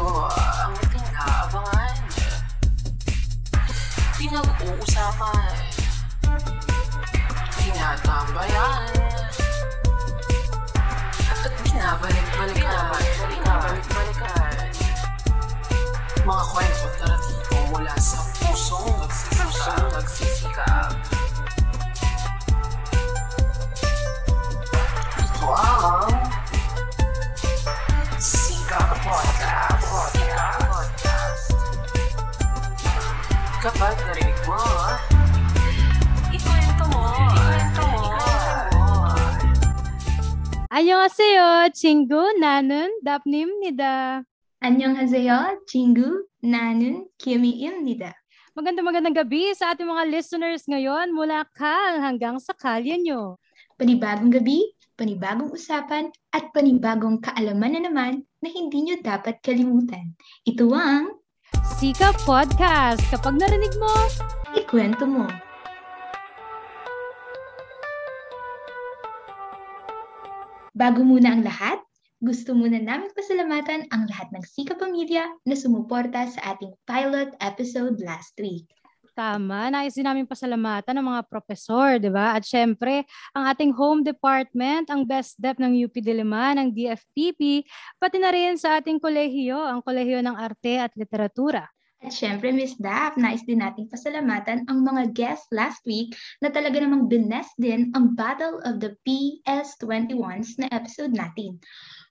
ito ang ating aabangan. Pinag-uusapan. Tinatambayan. At binabalik-balikan. Binabalik-balikan. Mga kwento at naratibo mula sa pusong 안녕하세요. 친구 나는 답님입니다. 안녕하세요. 친구 나는 김희입니다. Maganda magandang gabi sa ating mga listeners ngayon mula Kal hanggang sa kalye nyo. Panibagong gabi, panibagong usapan, at panibagong kaalaman na naman na hindi nyo dapat kalimutan. Ito ang Sika Podcast. Kapag narinig mo, Ikwento Mo. Bago muna ang lahat, gusto muna namin pasalamatan ang lahat ng Sika Pamilya na sumuporta sa ating pilot episode last week. tama, nais din namin pasalamatan ng mga profesor, di ba? At syempre, ang ating home department, ang best dep ng UP Diliman, ng DFPP, pati na rin sa ating kolehiyo, ang kolehiyo ng arte at literatura. At syempre, Miss Daph, nais din nating pasalamatan ang mga guests last week na talaga namang bines din ang Battle of the PS21s na episode natin.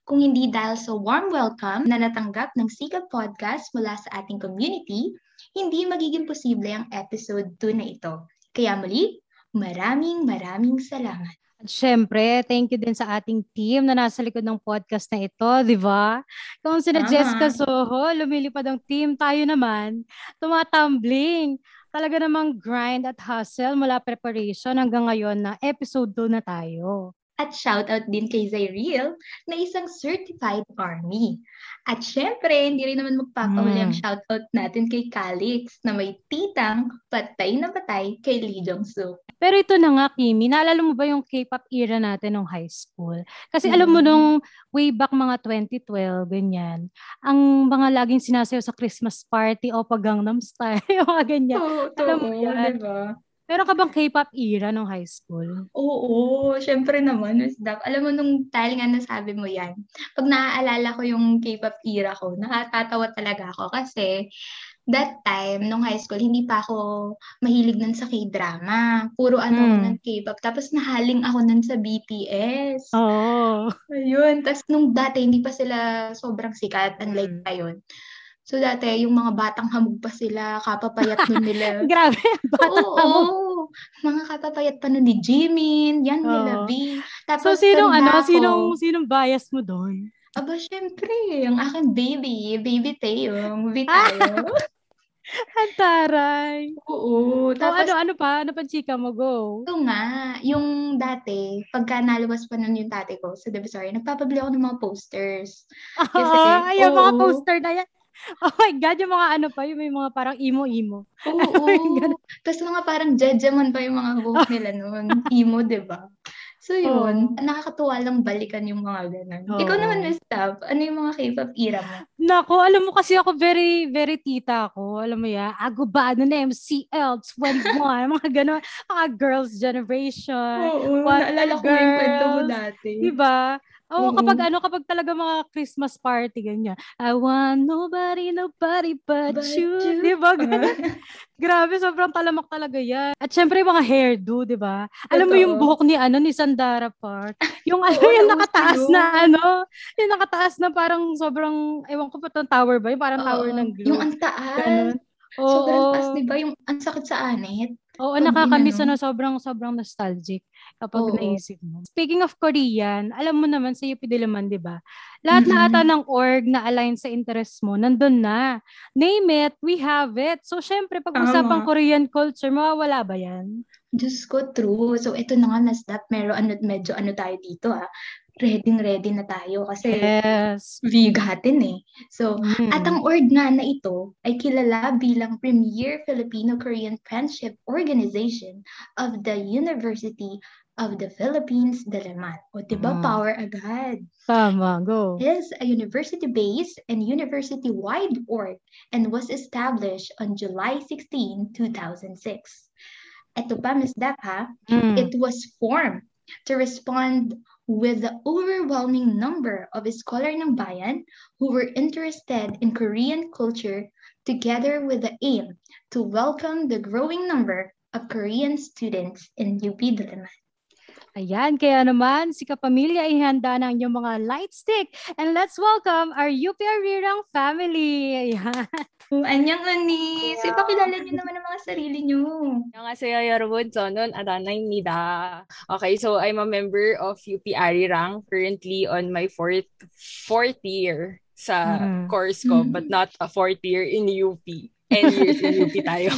Kung hindi dahil sa warm welcome na natanggap ng Sika Podcast mula sa ating community, hindi magiging posible ang episode 2 na ito. Kaya muli, maraming maraming salamat. At syempre, thank you din sa ating team na nasa likod ng podcast na ito, di ba? Kung sina Tama. Jessica Soho, lumilipad ang team, tayo naman, tumatumbling. Talaga namang grind at hustle mula preparation hanggang ngayon na episode 2 na tayo. At shoutout din kay Zyril na isang certified army. At syempre, hindi rin naman magpapahuli ang Mm. shoutout natin kay Calix na may titang patay na patay kay Lee Jong-suk. Pero ito na nga, Kimi, naalala mo ba yung K-pop era natin nung high school? Kasi alam mo Mm. nung way back mga 2012, ganyan, ang mga laging sinasayaw sa Christmas party o pag Gangnam Style, yung mga ganyan. Oo, Alam mo yan. diba? Meron ka bang K-pop era nung high school? Oo, syempre naman, Miss. Alam mo, nung dahil nga nasabi mo yan, pag naaalala ko yung K-pop era ko, nakatatawa talaga ako kasi that time, nung high school, hindi pa ako mahilig nun sa K-drama. Puro ano ako Mm. ng K-pop. Tapos nahaling ako nun sa BTS. Oo. Ayun. Tapos nung dati, hindi pa sila sobrang sikat, unlike Mm. ngayon. So dati, yung mga batang hamog pa sila, kapapayat nun nila. Grabe, bata Oo, ka mo. mga kapapayat pa nun ni Jimin, yan nila Oo. B. So, Tapos sinong tanda ano, ko, sinong, sinong bias mo doon? aba syempre, ang aking baby, baby movie Ah! tayo. Ang taray. Oo, So, tapos ano, ano pa? Ano pa chika mo? Go. ito nga, yung dati, pagka nalabas pa nun yung tate ko sa Divisoria, nagpapabili ako ng mga posters. Kasi, Ay, yung mga oo. poster na yan. Oh my God, yung mga ano pa, yung may mga parang emo-emo. Oo. Ganun. Tapos mga parang judgment pa yung mga buhok nila noon. Emo, di ba? So yun, nakakatuwa lang balikan yung mga ganun. Ikaw Oo. naman, Miss Tab, ano yung mga K-pop era mo? Nako, alam mo kasi ako very, very tita ako. Alam mo yan, Agubado na MCL 21, mga gano'n, mga girls generation. Oo, Wonder naalala ko yung kwento mo dati. Diba? Oo, Oo. kapag ano, kapag talaga mga Christmas party, ganyan. I want nobody, nobody but, But you. you. Diba? Ganun. Grabe, sobrang talamak talaga yan. At syempre, yung mga hairdo, di ba? Alam mo yung buhok ni, ano, ni Sandara Park. Yung, ano, Oo, yung nakataas na, ano, yung nakataas na parang sobrang, ewan ko pa itong tower ba? Yung parang tower Oo. ng Yung globe. ang taas. Ganun. Sobrang Oo. taas, di ba? Yung ang sakit sa anit. Oo, Pag nakakamiss inano. na sobrang sobrang nostalgic kapag Oo. naisip mo. Speaking of Korean, alam mo naman sa UP Diliman, 'di ba? Lahat na Mm-mm. ata ng org na align sa interest mo, nandun na. Name it, we have it. So syempre pag usapang. Korean culture, mawawala ba 'yan? Diyos ko, true. So, ito na nga, Nasdaq, meron ano, medyo ano tayo dito, ah. Ready, ready na tayo kasi Yes. bigatin eh. So, Mm. At ang org nga na ito ay kilala bilang Premier Filipino-Korean Friendship Organization of the University of the Philippines Diliman. O diba, Mm. power agad. Tama, go. is a university-based and university-wide org and was established on July 16, 2006. Ito pa, Ms. Dap, ha? Mm. It was formed to respond with the overwhelming number of scholar ng bayan who were interested in Korean culture together with the aim to welcome the growing number of Korean students in UP Diliman. Ayan, kaya naman si kapamilya ay handa ng inyong mga light stick. And let's welcome our UP Arirang family. Ayan. Oh, anyang anis! Ipakilala niyo naman ang mga sarili niyo. 안녕하세요, 여러분. 저는 아다나입니다. Okay, so I'm a member of UP Arirang, currently on my fourth fourth year sa Mhm. course ko, Mhm. but not a fourth year in UP. 10 years in UP tayo.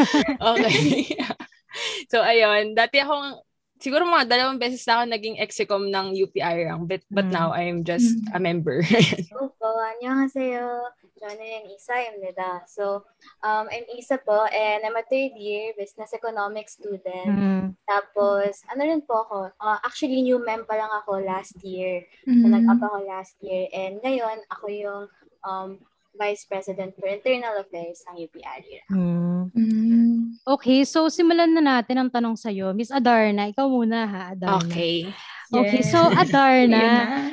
okay. so, ayun. Dati akong, siguro mga dalawang beses na ako naging execom ng UP Arirang, but, but Mm. now I'm just Mm. a member. po, 안녕하세요. 저는 이사입니다. So, um, I'm Isa po and I'm a third year business economics student. Mm. Tapos, ano rin po ako, uh, actually new mem pa lang ako last year. So, Mm. nag-up ako last year. And ngayon, ako yung um, Vice President for Internal Affairs ng UP Aria. Mm. Okay, so simulan na natin ang tanong sa'yo. Miss Adarna, ikaw muna ha, Adarna. okay. Okay, Yes. so Adarna,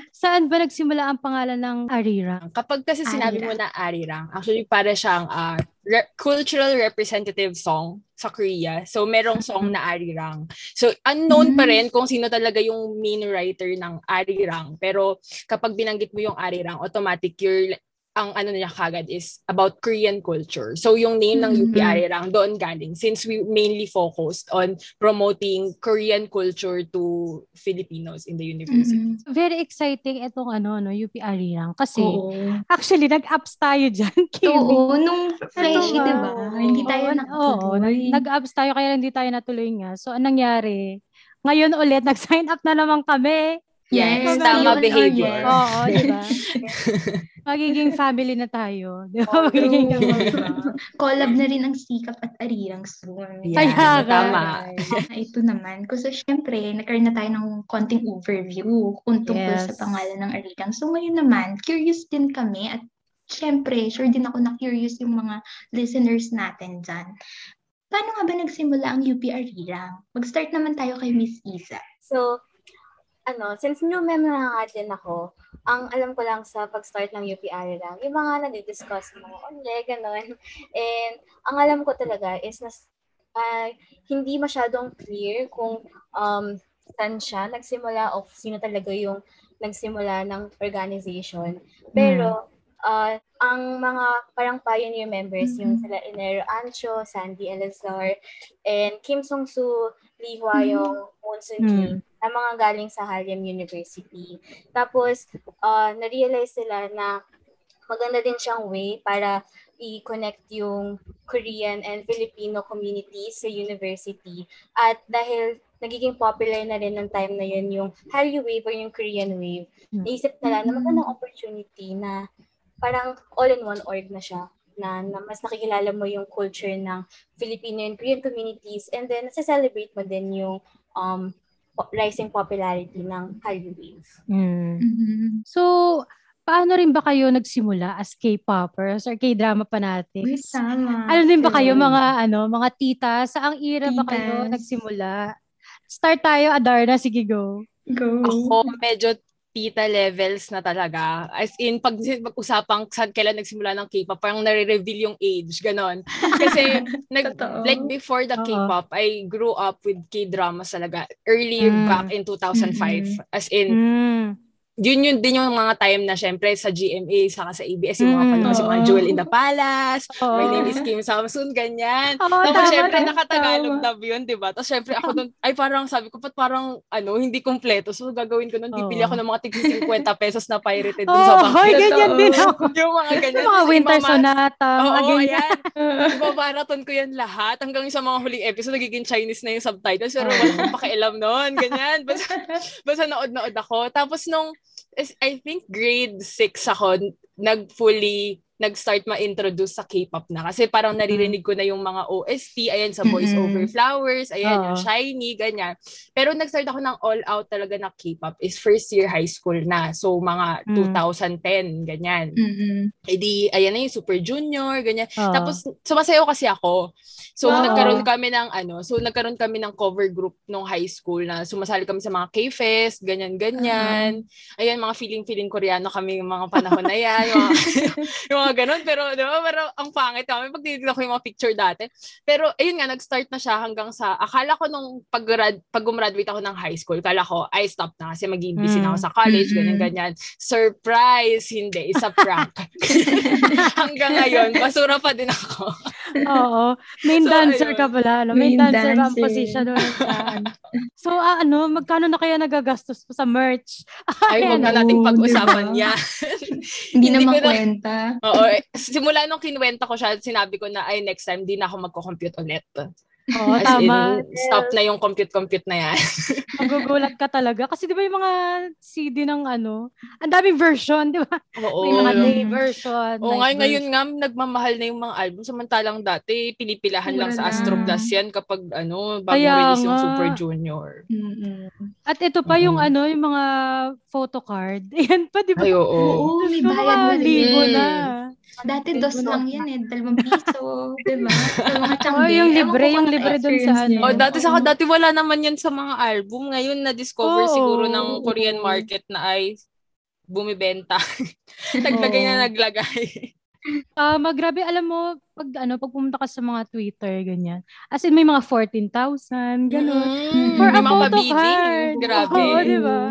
saan ba nagsimula ang pangalan ng Arira? Kapag kasi sinabi mo Arirang. na Arirang, actually para siyang ah, re- cultural representative song sa Korea. So merong song na Arirang. So unknown pa Mm. rin kung sino talaga yung main writer ng Arirang. Pero kapag binanggit mo yung Arirang, automatic you're ang ano niya kagad is about Korean culture. So yung name ng UP Mhm. Arirang doon galing since we mainly focused on promoting Korean culture to Filipinos in the university. Mm. Very exciting itong ano, no, UP Arirang. Kasi, Oo. actually, nag-ups tayo dyan. Kimi. Oo, nung freshie, nga. di ba? Hindi tayo Oo, Oo, nakatuloy. nag-ups tayo kaya hindi tayo natuloy nga. So, anong nangyari? Ngayon ulit, nag-sign up na naman kami. Yes, Yes, tama yun, oh, behavior. yes. Oo, di ba? Magiging family na tayo. Di ba? Magiging. Collab na rin ang sikap at arirang soon. Yan, Kaya nga. tama. Ito naman. Kasi syempre, nagkaroon na tayo ng konting overview kung tungkol Yes. sa pangalan ng arirang. So ngayon naman, curious din kami at syempre, sure din ako na curious yung mga listeners natin dyan. Paano nga ba nagsimula ang UP Arirang? Mag-start naman tayo kay Miss Isa. So, ano, since new mem na nga din ako, ang alam ko lang sa pag-start ng UP Aria lang, yung mga nadi-discuss mga onle, gano'n. And ang alam ko talaga is na ah, hindi masyadong clear kung um, saan siya nagsimula o sino talaga yung nagsimula ng organization. Pero ah, ang mga parang pioneer members, yung Mhm. sila Enero Ancho, Sandy Elazar, and Kim Song-soo, Lee Hwa-young, Moon Soon-ki, na mga galing sa Hallym University. Tapos, ah, na-realize sila na maganda din siyang way para i-connect yung Korean and Filipino communities sa university. At dahil nagiging popular na rin ng time na yun yung Hallyu Wave or yung Korean Wave, Hmm. naisip nila na magandang opportunity na parang all-in-one org na siya na, na mas nakikilala mo yung culture ng Filipino and Korean communities and then nasa-celebrate mo din yung um, rising popularity ng Hallyu Wave. Mm. Mhm. So, paano rin ba kayo nagsimula as K-popers or K-drama Uy, fanatics? tama. Ano din ba kayo mga ano, mga tita? Saang era ba kayo Titas. nagsimula? Start tayo, Adarna. Sige, go. Go. Ako, medyo tita levels na talaga. As in, pag pag-usapang saan kailan nagsimula ng K-pop, parang nare-reveal yung age, ganon. Kasi, nag, like before the Oo. K-pop, I grew up with K-dramas talaga. Early Mm. back in 2005. As in, Mm. Yun yun din yung mga time na syempre sa GMA, saka sa ABS, yung mga Mm, panood, si mga. Jewel in the Palace, Oo. My name is Kim Samsun, ganyan. Oo, Tapos tama, syempre nakatagalog dub yun, di ba? Tapos syempre ako doon, ay parang sabi ko, pat parang ano, hindi kompleto. So gagawin ko nun, bibili Oo. ako ng mga tig 50 pesos na pirated dun Oo, sa oh, bangkit. ganyan din ako. yung mga ganyan. Yung mga Tapos winter sonata, mga Oo, ganyan. ayan. Ibabaraton ko yan lahat hanggang sa mga huling episode, nagiging Chinese na yung subtitles. Pero wala akong pakialam nun. Ganyan. Basta, basta nood-nood ako. Tapos nung, I think grade 6 ako, nag-fully nag-start ma-introduce sa K-pop na. Kasi parang naririnig ko na yung mga OST, ayan, sa Boys Mm-mm. Over Flowers, ayan, Oo. yung Shiny, ganyan. Pero nag-start ako ng all-out talaga na K-pop is first year high school na. So, mga Mm. 2010, ganyan. Mm-mm. Eh di, ayan na yung Super Junior, ganyan. Oo. Tapos, sumasayaw kasi ako. So, Wow. nagkaroon kami ng ano, so nagkaroon kami ng cover group nung high school na sumasali kami sa mga K-Fest, ganyan-ganyan. Ayan, mga feeling-feeling koreano kami yung mga panahon na yan. Yung mga, yung mga ganun. Pero, di ba, pero ang pangit kami pag tinitignan ko yung mga picture dati. Pero, ayun nga, nag-start na siya hanggang sa, akala ko nung pag, pag gumraduate ako ng high school, kala ko, ay, stop na kasi mag-busy na ako sa college, Mm-mm. ganyan-ganyan. Surprise! Hindi, isa prank. hanggang ngayon, basura pa din ako. Oo. Main So, dancer ayun. ka pala. Ano? Main, Main dancer, ka ang dancer. position doon ano. So, ah, ano, magkano na kaya nagagastos po sa merch? Ay, huwag na nating pag-usapan diba? yan. Hindi na Hindi na- makwenta. Oo, eh, simula nung kinwenta ko siya, sinabi ko na, ay, next time, di na ako magko-compute ulit. Oo, As tama. in, stop na yung compute-compute na yan. Magugulat ka talaga. Kasi di ba yung mga CD ng ano, ang daming version, di ba? Oo. May mga Oo. day version. Oo ngayon version. nga, nagmamahal na yung mga album. Samantalang dati, pinipilahan lang Mura sa. Astro Plus yan kapag ano, bago Kaya release yung nga. Super Junior. Mm-mm. At ito pa yung Oo. ano, yung mga photo card. Ayan pa, di ba? Ay, oo. Oo, may Mga bayad mo libo na. Dati dos lang yan eh, dalawang piso, diba? Sa mga Oo, tiyangge. yung libre, yung libre dun sa ano. Oh, dati sa dati wala naman yan sa mga album. Ngayon na-discover Oo. siguro ng Korean market na ay bumibenta. naglagay na naglagay. Tama, grabe. Alam mo, pag ano, pag pumunta ka sa mga Twitter, ganyan. As in, may mga 14,000, ganun. Mm, For may a mga photo card. Grabe. Oo, di ba?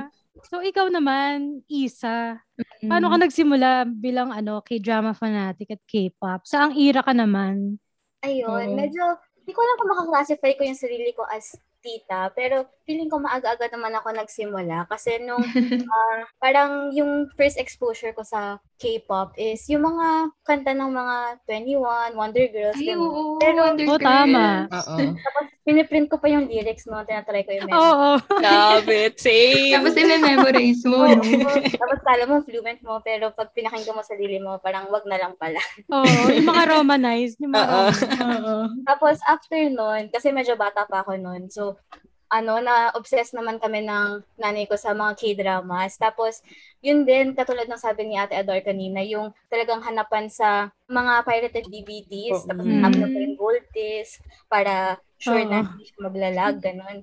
So, ikaw naman, Isa, paano ka nagsimula bilang ano, K-drama fanatic at K-pop? Saang era ka naman? Ayun, Oo. medyo, hindi ko alam kung makaklasify ko yung sarili ko as tita, pero feeling ko maaga-aga naman ako nagsimula kasi nung ah, parang yung first exposure ko sa K-pop is yung mga kanta ng mga 21, Wonder Girls, Ay, oo, Pero- Wonder Girls. tama. Tapos piniprint ko pa yung lyrics no, tinatry ko yung memory. Oo. Love it. Same. Tapos i-memorize mo, no? Tapos kala mo fluent mo, pero pag pinakinggan mo sa sarili mo, parang wag na lang pala. Oo, yung mga romanized. Yung mga. Oo. Tapos after nun, kasi medyo bata pa ako nun, so ano, na-obsess naman kami ng nanay ko sa mga K-dramas. Tapos, yun din, katulad ng sabi ni Ate Ador kanina, yung talagang hanapan sa mga pirated DVDs, Oo. tapos Mm. na pa yung gold disc para sure Oo. na hindi siya maglalag, ganun.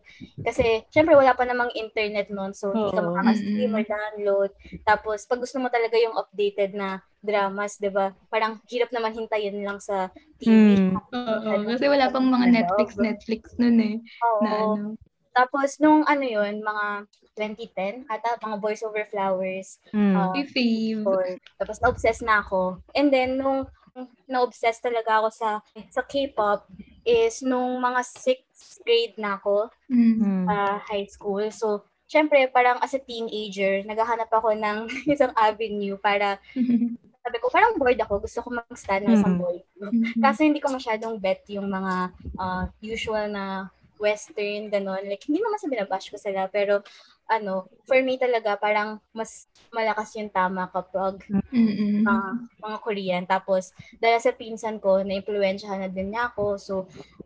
Kasi, syempre, wala pa namang internet noon, so hindi ka Oo. makaka-stream or download. Tapos, pag gusto mo talaga yung updated na dramas, di ba? Parang hirap naman hintayin lang sa TV. Hmm. Oo, kasi wala pang mga Netflix, Netflix nun eh. Oo. Na ano. Tapos, nung ano yun, mga 2010, ata, mga Boys Over Flowers. Hmm. uh, Uy, fave. or, tapos, na-obsess na ako. And then, nung na-obsess talaga ako sa sa K-pop is nung mga 6th grade na ako Mm. Hmm. sa high school. So, syempre, parang as a teenager, naghahanap ako ng isang avenue para, sabi ko, parang bored ako. Gusto ko mag-stand ng isang Mhm. boy. Kaso hindi ko masyadong bet yung mga ah, usual na western, ganon. Like, hindi naman sa binabash ko sila, pero ano, for me talaga, parang mas malakas yung tama kapag Mm-mm. mga, mga Korean. Tapos, dahil sa pinsan ko, na-influensyahan na din niya ako. So,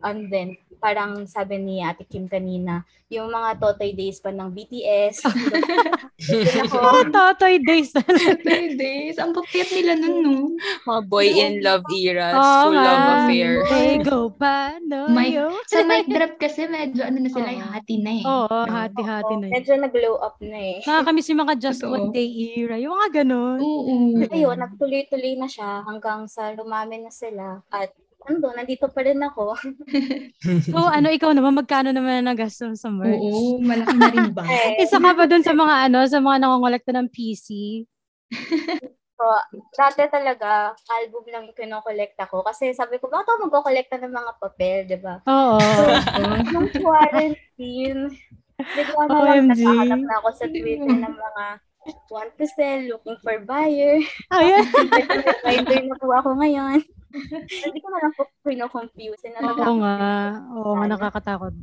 and then, parang sabi ni Ate Kim kanina, yung mga Totoy days pa ng BTS. ako, Oh, Totoy days. Three days. Ang papayat nila nun, no? Mga boy in love era, Oo school nga. love affair. They go pa, no? May- yo. Sa mic drop kasi medyo ano na sila, Oo. hati na eh. Oo, hati-hati na yun. medyo nag-glow up na eh. Nakakamiss yung mga Just Totoo. One Day era. Yung mga ganun. Oo. Ayun, nagtuloy-tuloy na siya hanggang sa lumami na sila. At ando, nandito pa rin ako. So, ano, ikaw naman, magkano naman ang nagastos sa merch? Oo, malaki na rin ba? Eh, Isa ka ba dun sa mga ano, sa mga nangongolekta ng PC? So, dati talaga, album lang yung kinokolekta ko. Kasi sabi ko, bakit ako magkokolekta ng mga papel, di ba? Oo. Nung quarantine, bigla na lang OMG. nakahanap na ako sa Twitter ng mga want to sell, looking for buyer. Ayan. Rider na po ako ngayon. Hindi ko na lang po pino-confuse. Oo nga. Oo nga, nakakatakot.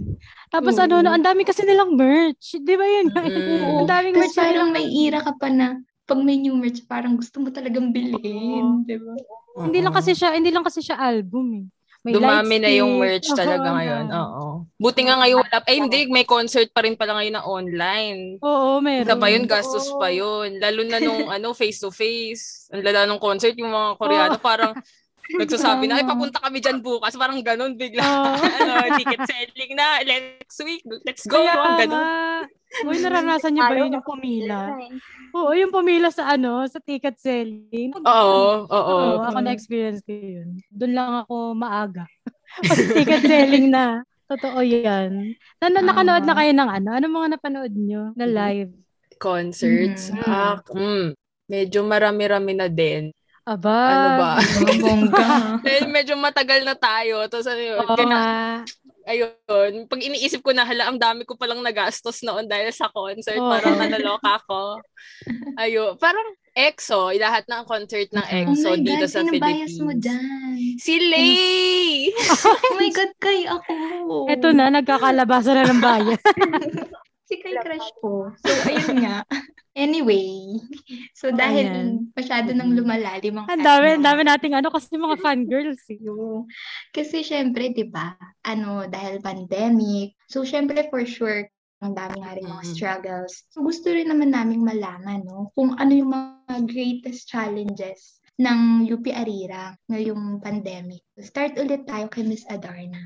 Tapos Oo. ano, no, ang dami kasi nilang merch. Di ba yun? Mm. ang daming Tapos merch na parang may ira ka pa na pag may new merch, parang gusto mo talagang bilhin, di ba? Hindi lang kasi siya, hindi lang kasi siya album eh. May Dumami na yung merch talaga ngayon. Oo. Buti nga ngayon wala. Ay, hindi. May concert pa rin pala ngayon na online. Oo, meron. Isa pa yun, gastos Oo. pa yun. Lalo na nung ano, face-to-face. Ang lala nung concert, yung mga Koreano parang nagsasabi na, ay, papunta kami dyan bukas. Parang ganun bigla. Oo. ano, ticket selling na. Next week, let's go. Kaya Mga ganun. Uy, naranasan niyo ba yun yung pumila? Oo, yung pumila sa ano, sa ticket selling. Oo, oo. Oo, ako na-experience ko yun. Doon lang ako maaga. Pag ticket selling na. Totoo yan. Na, na, nakanood na kayo ng ano? Ano mga napanood nyo na live? Concerts. Mhm. Ah, mm, medyo marami-rami na din. Aba. Ano ba? Bongga. Dahil medyo matagal na tayo. Tapos ano yun, Oo kina- nga. ayun, pag iniisip ko na, hala, ang dami ko palang nagastos noon dahil sa concert, Oo. parang nalaloka ako. Ayun, parang EXO, lahat ng concert ng Oh EXO my dito God, sa Philippines. mo dyan? Si Lay! Oh my God, kay ako. Eto na, nagkakalabasa na ng bayan. Si Kai crush ko. So, ayun nga. Anyway, so dahil Ayan. masyado nang lumalalim ang Ang dami, ano, ang dami nating ano kasi mga fangirls eh. Kasi syempre, 'di ba? Ano, dahil pandemic. So syempre for sure ang dami nga rin mga struggles. So gusto rin naman naming malaman, no, kung ano yung mga greatest challenges ng UP Arira ngayong pandemic. Start ulit tayo kay Miss Adarna.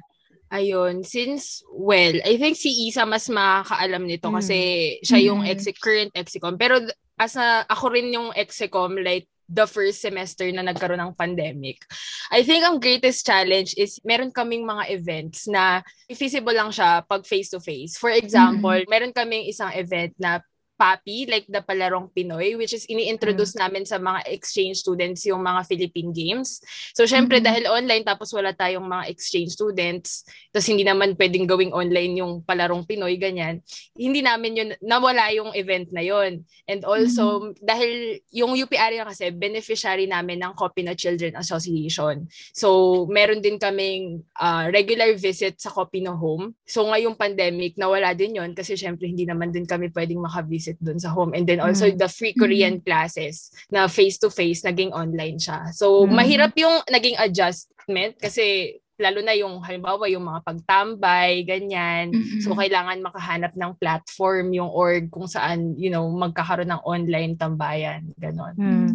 Ayun, since, well, I think si Isa mas makakaalam nito Mm. kasi siya yung Mm. ex current execom. Pero as a, ako rin yung execom, like, the first semester na nagkaroon ng pandemic. I think ang greatest challenge is meron kaming mga events na feasible lang siya pag face-to-face. For example, meron kaming isang event na PAPI, like the Palarong Pinoy, which is ini-introduce namin sa mga exchange students yung mga Philippine Games. So, syempre, Mhm. dahil online, tapos wala tayong mga exchange students, tapos hindi naman pwedeng gawing online yung Palarong Pinoy, ganyan, hindi namin yun, nawala yung event na yun. And also, dahil yung UPR yung kasi, beneficiary namin ng Kopino Children Association. So, meron din kaming ah, regular visit sa Kopino Home. So, ngayong pandemic, nawala din yun kasi syempre hindi naman din kami pwedeng makavisit doon sa home. And then also Mm. the free Korean classes na face-to-face, naging online siya. So, Mm. mahirap yung naging adjustment kasi lalo na yung halimbawa yung mga pagtambay, ganyan. Mm-mm. So, kailangan makahanap ng platform yung org kung saan, you know, magkakaroon ng online tambayan. Ganon. Hmm.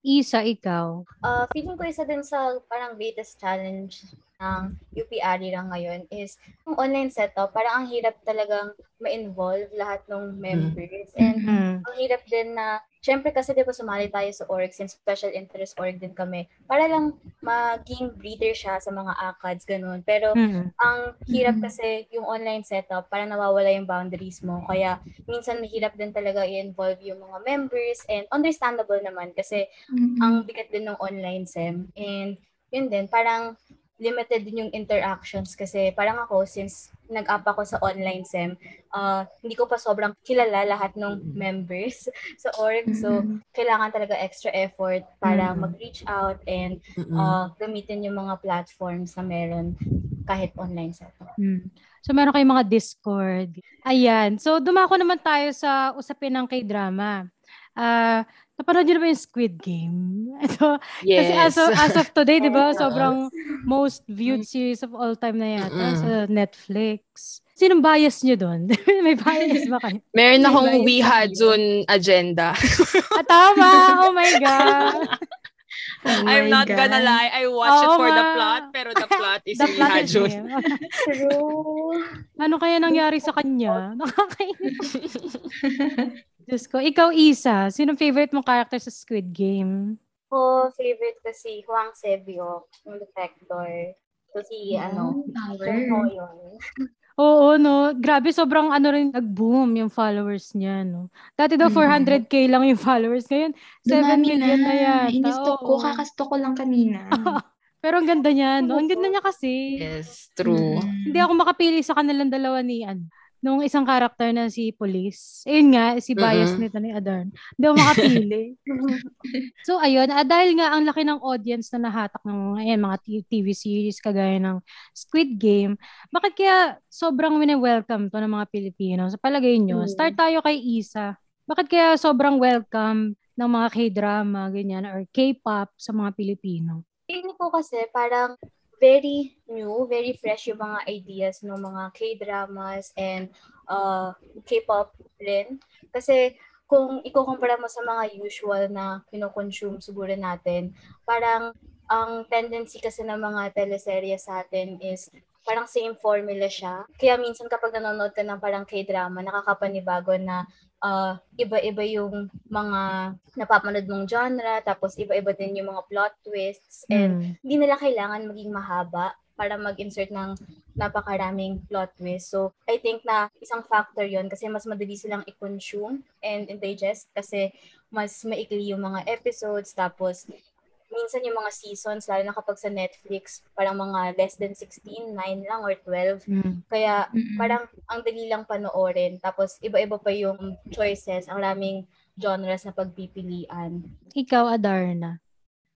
Isa, ikaw. Uh, feeling ko isa din sa parang greatest challenge ng UP Arira ngayon is yung online setup. Parang ang hirap talagang ma-involve lahat ng members. And Hmm. ang hirap din na, syempre kasi di ba sumali tayo sa org, since special interest org din kami, para lang maging breather siya sa mga ACADS, ganun. Pero Hmm. ang hirap Mhm. kasi yung online setup, parang nawawala yung boundaries mo. Kaya minsan mahirap din talaga i-involve yung mga members and understandable naman kasi Mm-mm. ang bigat din ng online SEM. And yun din, parang limited din yung interactions kasi parang ako, since nag-up ako sa online SEM, uh, hindi ko pa sobrang kilala lahat ng members sa org. So, kailangan talaga extra effort para mag-reach out and uh, gamitin yung mga platforms na meron kahit online setup. Hmm. So, meron kayong mga Discord. Ayan. So, dumako naman tayo sa usapin ng K-drama. Ah, napanood niyo na ba yung Squid Game? Ito, Kasi as of, as of today, di ba, Oo. sobrang most viewed series of all time na yata Mm-mm. sa Netflix. Sinong bias niyo doon? May bias ba kayo? Meron akong May We Had. Zone agenda. Ah, tama! Oh my God! Oh I'm not gonna God. lie. I watched it Oo for the nga. plot, pero the plot is The We plot Had is Zone. him. True. Ano kaya nangyari sa kanya? Nakakainis. Diyos ko. Ikaw, Isa, sinong favorite mong character sa Squid Game? Ko favorite ko si Huang Sebio, yung defector. So si ano, Power. yung Ho yun. Oo, no. Grabe, sobrang ano rin, nag-boom yung followers niya, no. Dati daw Mm. 400k lang yung followers. Ngayon, 7 Dumami million na, yata. Inistok ko, kakastok ko lang kanina. Pero ang ganda niya, no? Ang ganda niya kasi. Yes, true. Mm. Hindi ako makapili sa kanilang dalawa ni, ano, nung isang karakter na si Police. Ayun nga, si bias Mm-mm. nito ni Adarn. Hindi ako makapili. so, ayun. ah, dahil nga ang laki ng audience na nahatak ng mga, ayan, mga t- TV series kagaya ng Squid Game, bakit kaya sobrang wini-welcome to ng mga Pilipino? Sa palagay nyo, Mm. start tayo kay Isa. Bakit kaya sobrang welcome ng mga K-drama, ganyan, or K-pop sa mga Pilipino? Feeling ko kasi parang very new, very fresh yung mga ideas ng mga K-dramas and uh, K-pop rin. Kasi kung ikukumpara mo sa mga usual na kinoconsume siguro natin, parang ang tendency kasi ng mga teleserye sa atin is parang same formula siya. Kaya minsan kapag nanonood ka ng parang K-drama, nakakapanibago na uh, iba-iba yung mga napapanood mong genre, tapos iba-iba din yung mga plot twists, and Mm. hindi nila kailangan maging mahaba para mag-insert ng napakaraming plot twist. So, I think na isang factor yon kasi mas madali silang i-consume and digest kasi mas maikli yung mga episodes, tapos minsan yung mga seasons, lalo na kapag sa Netflix, parang mga less than 16, 9 lang or 12. Mm. Kaya parang ang dali lang panoorin. Tapos iba-iba pa yung choices, ang raming genres na pagpipilian. Ikaw, Adarna.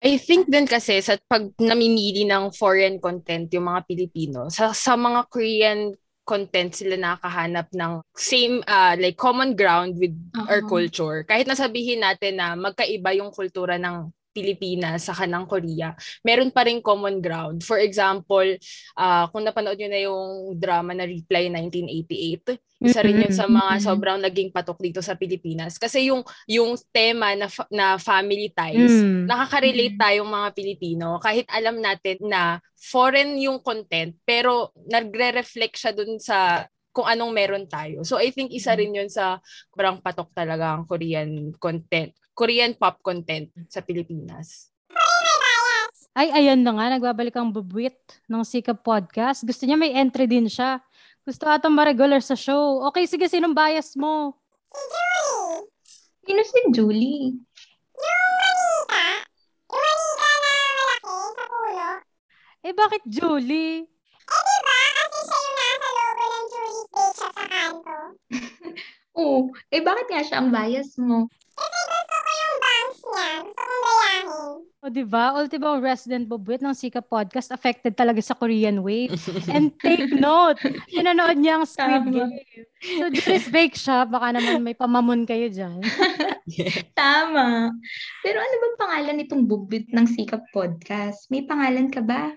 I think din kasi sa pag namimili ng foreign content yung mga Pilipino, sa, sa mga Korean content sila nakakahanap ng same uh, like common ground with our Oo. culture. Kahit nasabihin natin na magkaiba yung kultura ng Pilipinas sa kanang Korea, meron pa rin common ground. For example, uh, kung napanood nyo na yung drama na Reply 1988, isa rin yun sa mga Mm-mm. sobrang naging patok dito sa Pilipinas. Kasi yung yung tema na, fa- na family ties, Mm. nakaka-relate Mm. tayong mga Pilipino kahit alam natin na foreign yung content pero nagre-reflect siya dun sa kung anong meron tayo. So I think isa rin yun sa parang patok talaga ang Korean content, Korean pop content sa Pilipinas. Ay, ayan na nga, nagbabalik ang bubwit ng Sika Podcast. Gusto niya may entry din siya. Gusto ata ma-regular sa show. Okay, sige, sinong bias mo? Sino si Julie? Eh, bakit Julie? Oo. Eh, bakit nga siya ang bias mo? O, di ba? Ultimo resident bubwit ng Sika Podcast affected talaga sa Korean wave. And take note, pinanood niya ang Squid. Game. So, Julie's Bake Shop, baka naman may pamamon kayo dyan. Tama. Pero ano bang pangalan nitong bubit ng Sikap Podcast? May pangalan ka ba?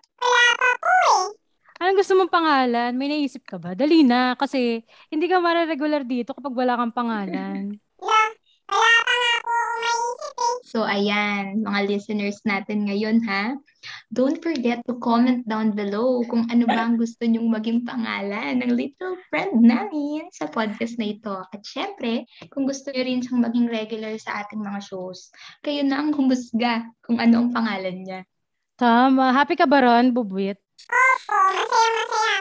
Anong gusto mong pangalan? May naisip ka ba? Dali na, kasi hindi ka mare-regular dito kapag wala kang pangalan. So, ayan, mga listeners natin ngayon, ha? Don't forget to comment down below kung ano ba ang gusto nyong maging pangalan ng little friend namin sa podcast na ito. At syempre, kung gusto nyo rin siyang maging regular sa ating mga shows, kayo na ang humusga kung ano ang pangalan niya. Tama. Happy ka ba ron, Bubwit?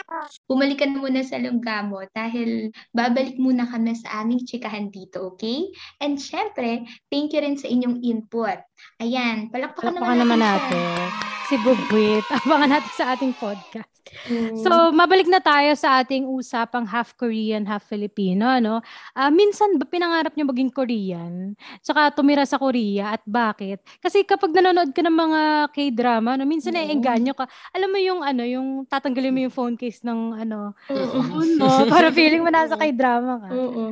Bumalik ka na muna sa lungga mo dahil babalik muna kami sa aming chikahan dito, okay? And syempre, thank you rin sa inyong input. Ayan, palakpakan, Palakpakan naman natin. Si Bubwit. Abangan natin sa ating podcast. Mm. So, mabalik na tayo sa ating usapang half Korean, half Filipino, no? Ah, minsan ba pinangarap niyo maging Korean? Tsaka tumira sa Korea at bakit? Kasi kapag nanonood ka ng mga K-drama, no, minsan Oo. naiengganyo ka. Alam mo yung ano, yung tatanggalin mo yung phone case ng ano, Oo. phone mo, para feeling mo nasa K-drama ka. Oo.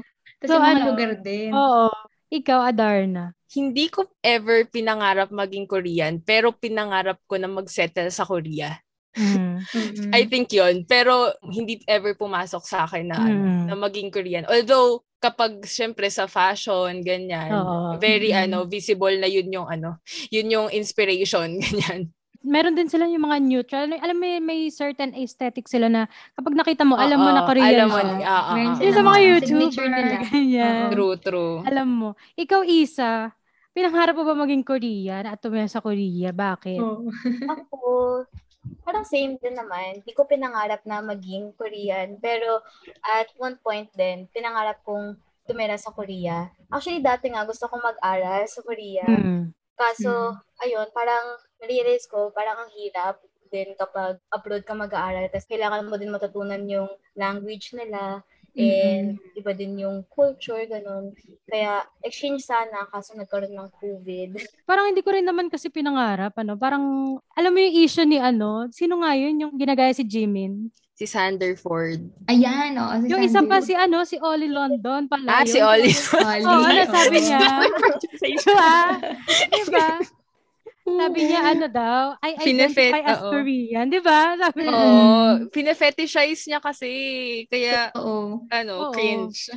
Kasi So, mga ano? lugar din. Oo. Ikaw, Adarna. Hindi ko ever pinangarap maging Korean, pero pinangarap ko na mag-settle sa Korea. Mm. Mm-mm. I think yon pero hindi ever pumasok sa akin na, ano, Mm. na maging Korean. Although, kapag syempre sa fashion, ganyan, Oo. very Mm. ano, visible na yun yung ano, yun yung inspiration, ganyan. Meron din sila yung mga neutral. Alam mo, may certain aesthetic sila na kapag nakita mo, alam mo na Oo, Korean alam mo, siya. ah, ah, Meron ah, Yung sa mga YouTuber. Oo. True, true. Alam mo. Ikaw, Isa, pinangarap mo ba maging Korean at tumira sa Korea? Bakit? Oo. Ako, parang same din naman. Hindi ko pinangarap na maging Korean. Pero at one point din, pinangarap kong tumira sa Korea. Actually, dati nga gusto kong mag-aral sa Korea. Hmm. Kaso, ayun, parang realize ko, parang ang hirap din kapag abroad ka mag-aaral. Tapos kailangan mo din matutunan yung language nila. And iba din yung culture, ganun. Kaya, exchange sana, kaso nagkaroon ng COVID. Parang hindi ko rin naman kasi pinangarap. Ano? Parang, alam mo yung issue ni ano, sino nga yun yung ginagaya si Jimin? Si Sander Ford. Ayan, oo. Si Yung isa pa si ano, si Ollie London pala. Ah, yun. si Ollie. Ollie. Oo, ano sabi niya? Diba? Diba? Sabi niya, ano daw, I Pinefet, identify as oo. Korean. Diba? Sabi niya. Oo. Pinefetishize niya kasi. Kaya, Oo. ano, Oo. cringe.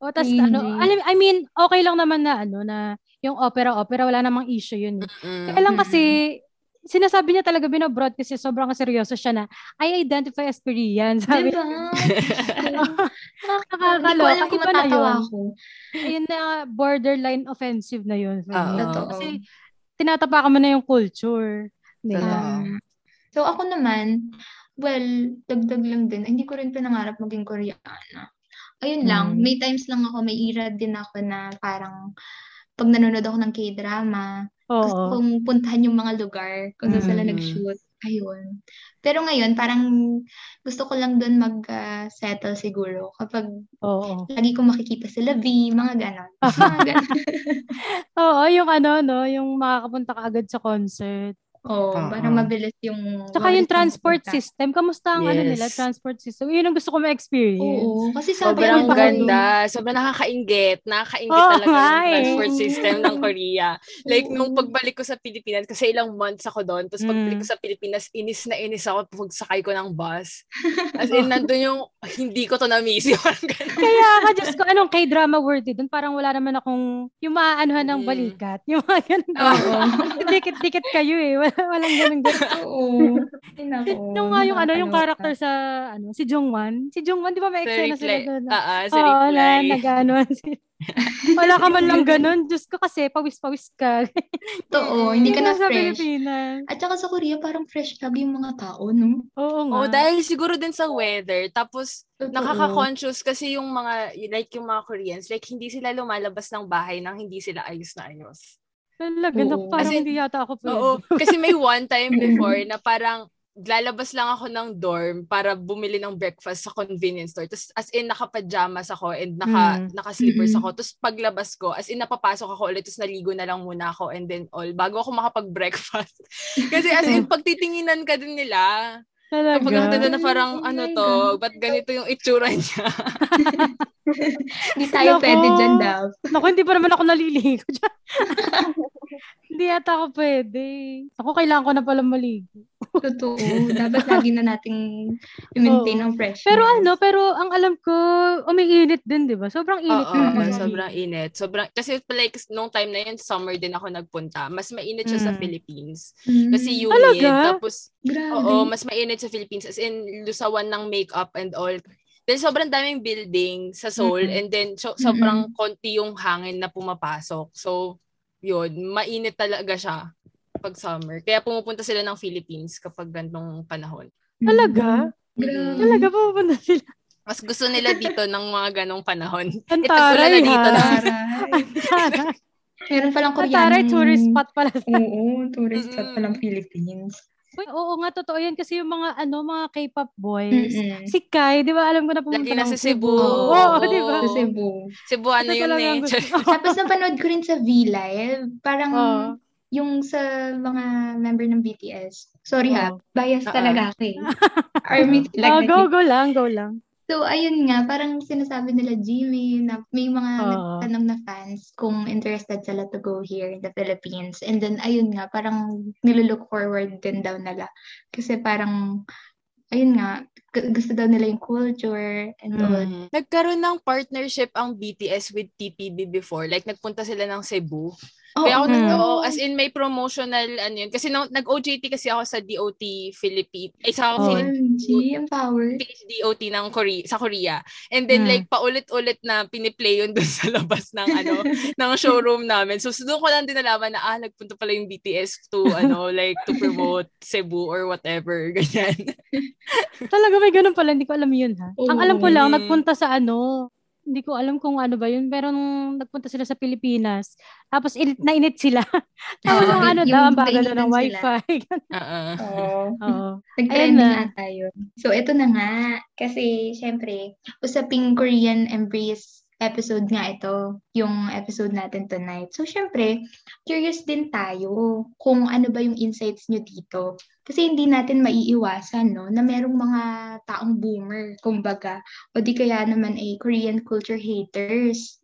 O, tas Cringy. ano, alam, I mean, okay lang naman na, ano, na yung opera-opera, wala namang issue yun. eh. Kaya lang kasi, sinasabi niya talaga binabroad kasi sobrang seryoso siya na, I identify as Korean. Sabi Diba? Hindi ko Nakakaloka. alam kung matatawa ako. Ayun na, borderline offensive na yun. me. Oo. Kasi, tinatapakan mo na yung culture. Diba? So ako naman, well, dagdag lang din. Hindi ko rin pinangarap maging Koreana. Ayun lang, Hmm. may times lang ako, may era din ako na parang pag nanonood ako ng K-drama, gusto Oo. kong puntahan yung mga lugar kung saan sila Mhm. nag-shoot. Ayun. Pero ngayon, parang gusto ko lang doon mag-settle siguro kapag Oo. lagi kong makikita sila V, mga ganon. Mga ganon. Oo, yung ano, no, yung makakapunta ka agad sa concert. Oo, Oo. parang mabilis yung... Tsaka yung transport mapunta. system. Kamusta ang ano nila, Yes. transport system? Yun ang gusto ko ma-experience. Oo, kasi sabi Sobrang ko, ganda. Sobrang nakakaingit. Nakakaingit Oo talaga nga yung eh. transport system ng Korea. Like, nung pagbalik ko sa Pilipinas, kasi ilang months ako doon, tapos pagbalik Mm. ko sa Pilipinas, inis na inis ako pag sakay ko ng bus. As in, nandun yung, hindi ko to na-miss. Yung parang ganun. Kaya ka, Diyos ko, anong K-drama worthy doon? Parang wala naman akong, yung maaanuhan ng Mm. balikat. Yung mga ganun. Oo. Dikit-dikit kayo eh. Wala, walang ganun ganun. Oo. Ay, nako. Yung nga yung ano, yung character sa, ano, si Jungwan. Si Jungwan, di ba may eksena sila reply. doon? Ah, ah, sa Oo, na, reply. nag-anuhan sila. Wala ka man lang ganun. Diyos ko kasi, pawis-pawis ka. Totoo, hindi ka na sa fresh. Pilipinas. At saka sa Korea, parang fresh lagi yung mga tao, no? Oo nga. Oh, dahil siguro din sa weather. Tapos, Totoo. nakaka-conscious kasi yung mga, like yung mga Koreans, like hindi sila lumalabas ng bahay nang hindi sila ayos na ayos. Talaga, na, parang As in, hindi yata ako pwede. Oo. Kasi may one time before na parang lalabas lang ako ng dorm para bumili ng breakfast sa convenience store. Tapos as in naka-pajamas ako and naka, Mm. naka-slippers Mm-mm. ako. Tapos paglabas ko, as in napapasok ako ulit tapos naligo na lang muna ako and then all bago ako makapag-breakfast. Kasi as in pagtitinginan ka din nila. Talaga. Kapag nakita na parang Oh ano to, God. ba't ganito yung itsura niya? Hindi tayo Nako. pwede dyan, Dav. Naku, hindi pa naman ako naliligo dyan. hindi yata ako pwede. Ako, kailangan ko na pala maligo. Totoo. Dapat lagi na nating i-maintain ang freshness. Pero ano, pero ang alam ko, umiinit din, di ba? Sobrang init. Oo, Mm. pag sobrang init. Sobrang, kasi like, nung time na yun, summer din ako nagpunta. Mas mainit siya sa Mm. Philippines. Mm. Kasi humid. Talaga? Tapos, Grabe. oo, mas mainit sa Philippines. As in, lusawan ng makeup and all. Dahil sobrang daming building sa Seoul. Mm. And then, so, sobrang konti yung hangin na pumapasok. So, yun, mainit talaga siya pag summer. Kaya pumupunta sila ng Philippines kapag gantong panahon. Talaga? Grabe. Mm. Talaga pupunta sila. Mas gusto nila dito ng mga ganong panahon. Ang tag-ulan na taray, dito ha? na. Taray. Taray. Meron palang Ang Korean. taray, tourist spot pala. Oo, tourist spot palang Philippines. Uy, oo nga, totoo yan. Kasi yung mga, ano, mga K-pop boys. Mm-mm. Si Kai, di ba alam ko na pumunta Lagi na sa Cebu. Oo, Oo, di ba? Sa Cebu. Cebuano Ito yun eh. Tapos napanood ko rin sa V-Live, parang Oo. Yung sa mga member ng BTS. Sorry ha, Oo. bias Oo. talaga ako eh. Army Oh, like go, go lang, go lang. So, ayun nga, parang sinasabi nila, Jimmy, na may mga Oo. nagtanong na fans kung interested sila to go here in the Philippines. And then, ayun nga, parang nilolook forward din daw nila. Kasi parang, ayun nga, gu- gusto daw nila yung culture and all. Mm. Nagkaroon ng partnership ang BTS with TPB before. Like, nagpunta sila ng Cebu. Oo. Kaya ako, Mm. oo, as in, may promotional, ano yun. Kasi nung, nag-OJT kasi ako sa DOT Philippines. Ay, sa Oh. Empowered. Philippines DOT ng Korea, sa Korea. And then, Mm. like, paulit-ulit na piniplay yun dun sa labas ng, ano, ng showroom namin. So, so doon ko lang din nalaman na, ah, nagpunta pala yung BTS to, ano, like, to promote Cebu or whatever, ganyan. Talaga may ganun pala, hindi ko alam yun ha. Ang Oo. alam ko lang, Mm. nagpunta sa ano, hindi ko alam kung ano ba yun, pero nung nagpunta sila sa Pilipinas, tapos init na init sila. tapos Oo, ang ano yung daw, ang bagal daw nainitan ng wifi. Oo. Oo. Nag-trending na. ata yun. So, ito na nga. Kasi, syempre, usaping Korean embrace episode nga ito, yung episode natin tonight. So, syempre, curious din tayo kung ano ba yung insights nyo dito. Kasi hindi natin maiiwasan, no, na merong mga taong boomer, kumbaga, o di kaya naman ay Korean culture haters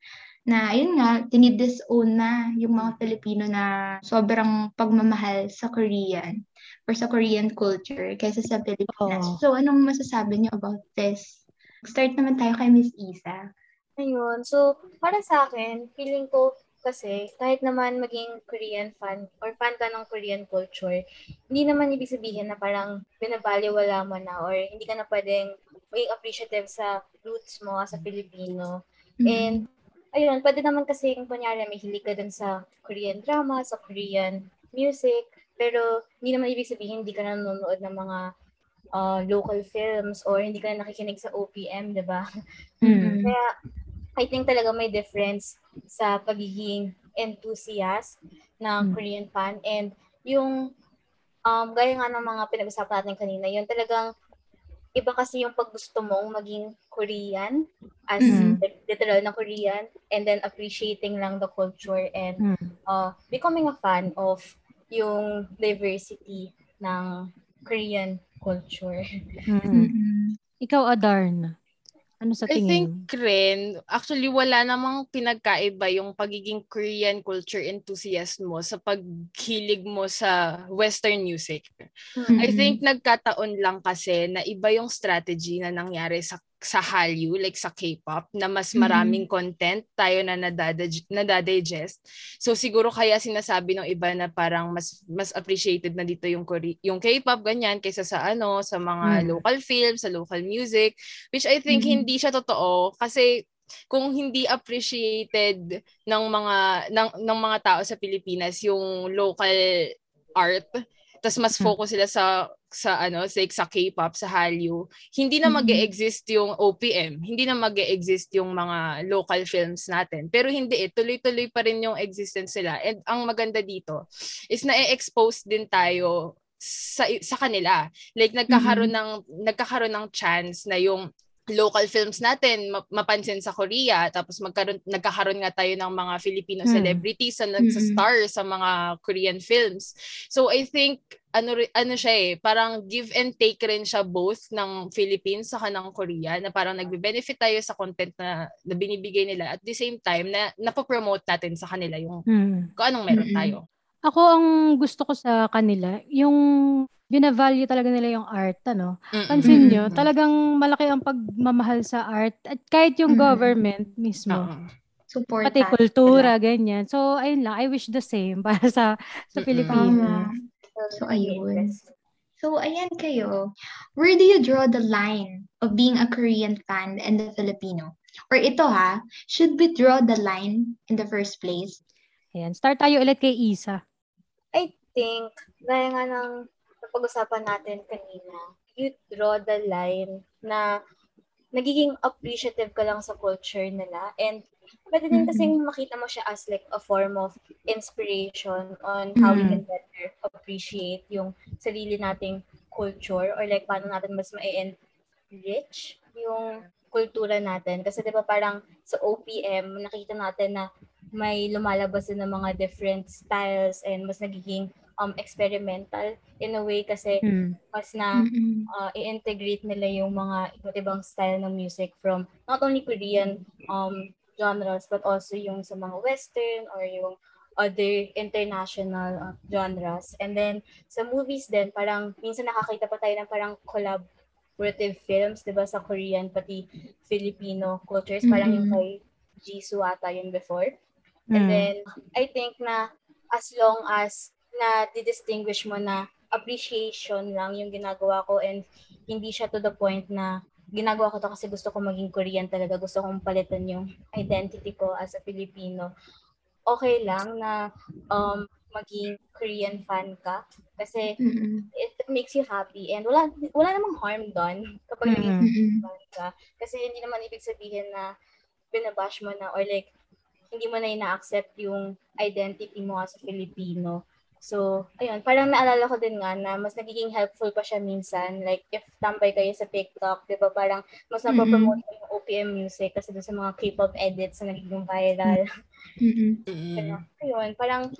na yun nga, tinidisown na yung mga Pilipino na sobrang pagmamahal sa Korean or sa Korean culture kaysa sa Pilipinas. Oo. So, anong masasabi niyo about this? Start naman tayo kay Miss Isa. Ayun. So, para sa akin, feeling ko kasi kahit naman maging Korean fan or fan ka ng Korean culture, hindi naman ibig sabihin na parang binabaliwala mo na or hindi ka na pwedeng maging appreciative sa roots mo as a Filipino. And ayun, pwede naman kasi kung kunyari may hilig ka dun sa Korean drama, sa Korean music, pero hindi naman ibig sabihin hindi ka na nanonood ng mga uh, local films or hindi ka na nakikinig sa OPM, di ba? Mm. Kaya I think talaga may difference sa pagiging enthusiast ng Mm. Korean fan and yung um, gaya nga ng mga pinag-usapan natin kanina, yun talagang iba kasi yung pag gusto mong maging Korean as Mm. like, literal na Korean and then appreciating lang the culture and Mm. uh, becoming a fan of yung diversity ng Korean culture. Mm. Ikaw, Adarn. Ano sa I tingin? think rin, actually wala namang pinagkaiba yung pagiging Korean culture enthusiast mo sa paghilig mo sa Western music. I Mhm. think nagkataon lang kasi na iba yung strategy na nangyari sa sa Hallyu, like sa K-pop, na mas Mhm. maraming content tayo na nadadaj- nadadigest. So siguro kaya sinasabi ng iba na parang mas mas appreciated na dito yung Kore- yung K-pop ganyan kaysa sa ano, sa mga Mm. local films, sa local music, which I think Mhm. hindi siya totoo kasi kung hindi appreciated ng mga ng, ng mga tao sa Pilipinas yung local art tas mas Mm. focus sila sa sa ano like sa K-pop sa Hallyu hindi na Mhm. mag-exist yung OPM hindi na mag-exist yung mga local films natin pero hindi eh tuloy-tuloy pa rin yung existence nila. And ang maganda dito is na-expose din tayo sa sa kanila. Like nagkakaroon ng nagkakaroon ng chance na yung local films natin ma- mapansin sa Korea tapos magkaroon nagkakaroon nga tayo ng mga Filipino Hmm. celebrities na nagsa-star sa mga Korean films. So I think ano ano siya eh parang give and take rin siya both ng Philippines sa ng Korea na parang nagbe-benefit tayo sa content na, na binibigay nila at the same time na napopromote natin sa kanila yung Mm. kung anong meron tayo. Ako, ang gusto ko sa kanila, yung binavalue talaga nila yung art, ano. Mm-mm. Pansin nyo, talagang malaki ang pagmamahal sa art. At kahit yung Mm. government mismo. Oo. Support Pati kultura, ganyan. So, ayun lang. I wish the same para sa sa Mm-mm. Pilipinas. So, ayun. So, ayan kayo. Where do you draw the line of being a Korean fan and a Filipino? Or ito ha, should we draw the line in the first place? Ayan. Start tayo ulit kay Isa. I think, gaya nga ng napag-usapan natin kanina, you draw the line na nagiging appreciative ka lang sa culture nila and pwede din kasing makita mo siya as like a form of inspiration on how we Mm. can better appreciate yung sarili nating culture or like paano natin mas ma-enrich yung kultura natin. Kasi di ba parang sa OPM, nakita natin na may lumalabas din ng mga different styles and mas nagiging um experimental in a way kasi Mm. mas na Mm-mm. uh, i-integrate nila yung mga iba't ibang style ng music from not only Korean um genres but also yung sa mga western or yung other international uh, genres. And then sa movies din parang minsan nakakita pa tayo ng parang collaborative films, 'di ba sa Korean pati Filipino cultures, parang yung Mhm. kay Jisoo ata yun before. And Mm. then, I think na as long as na distinguish mo na appreciation lang yung ginagawa ko and hindi siya to the point na ginagawa ko to kasi gusto ko maging Korean talaga. Gusto kong palitan yung identity ko as a Filipino. Okay lang na um, maging Korean fan ka kasi Mm-mm. it, makes you happy and wala wala namang harm doon kapag naging Mm. Mm-mm. fan ka. Kasi hindi naman ibig sabihin na binabash mo na or like hindi mo na ina-accept yung identity mo as a Filipino. So, ayun, parang naalala ko din nga na mas nagiging helpful pa siya minsan. Like, if tambay kayo sa TikTok, di ba, parang mas napopromote mm yung OPM music kasi dun sa mga K-pop edits na nagiging viral. Mm-mm. Pero, ayun, parang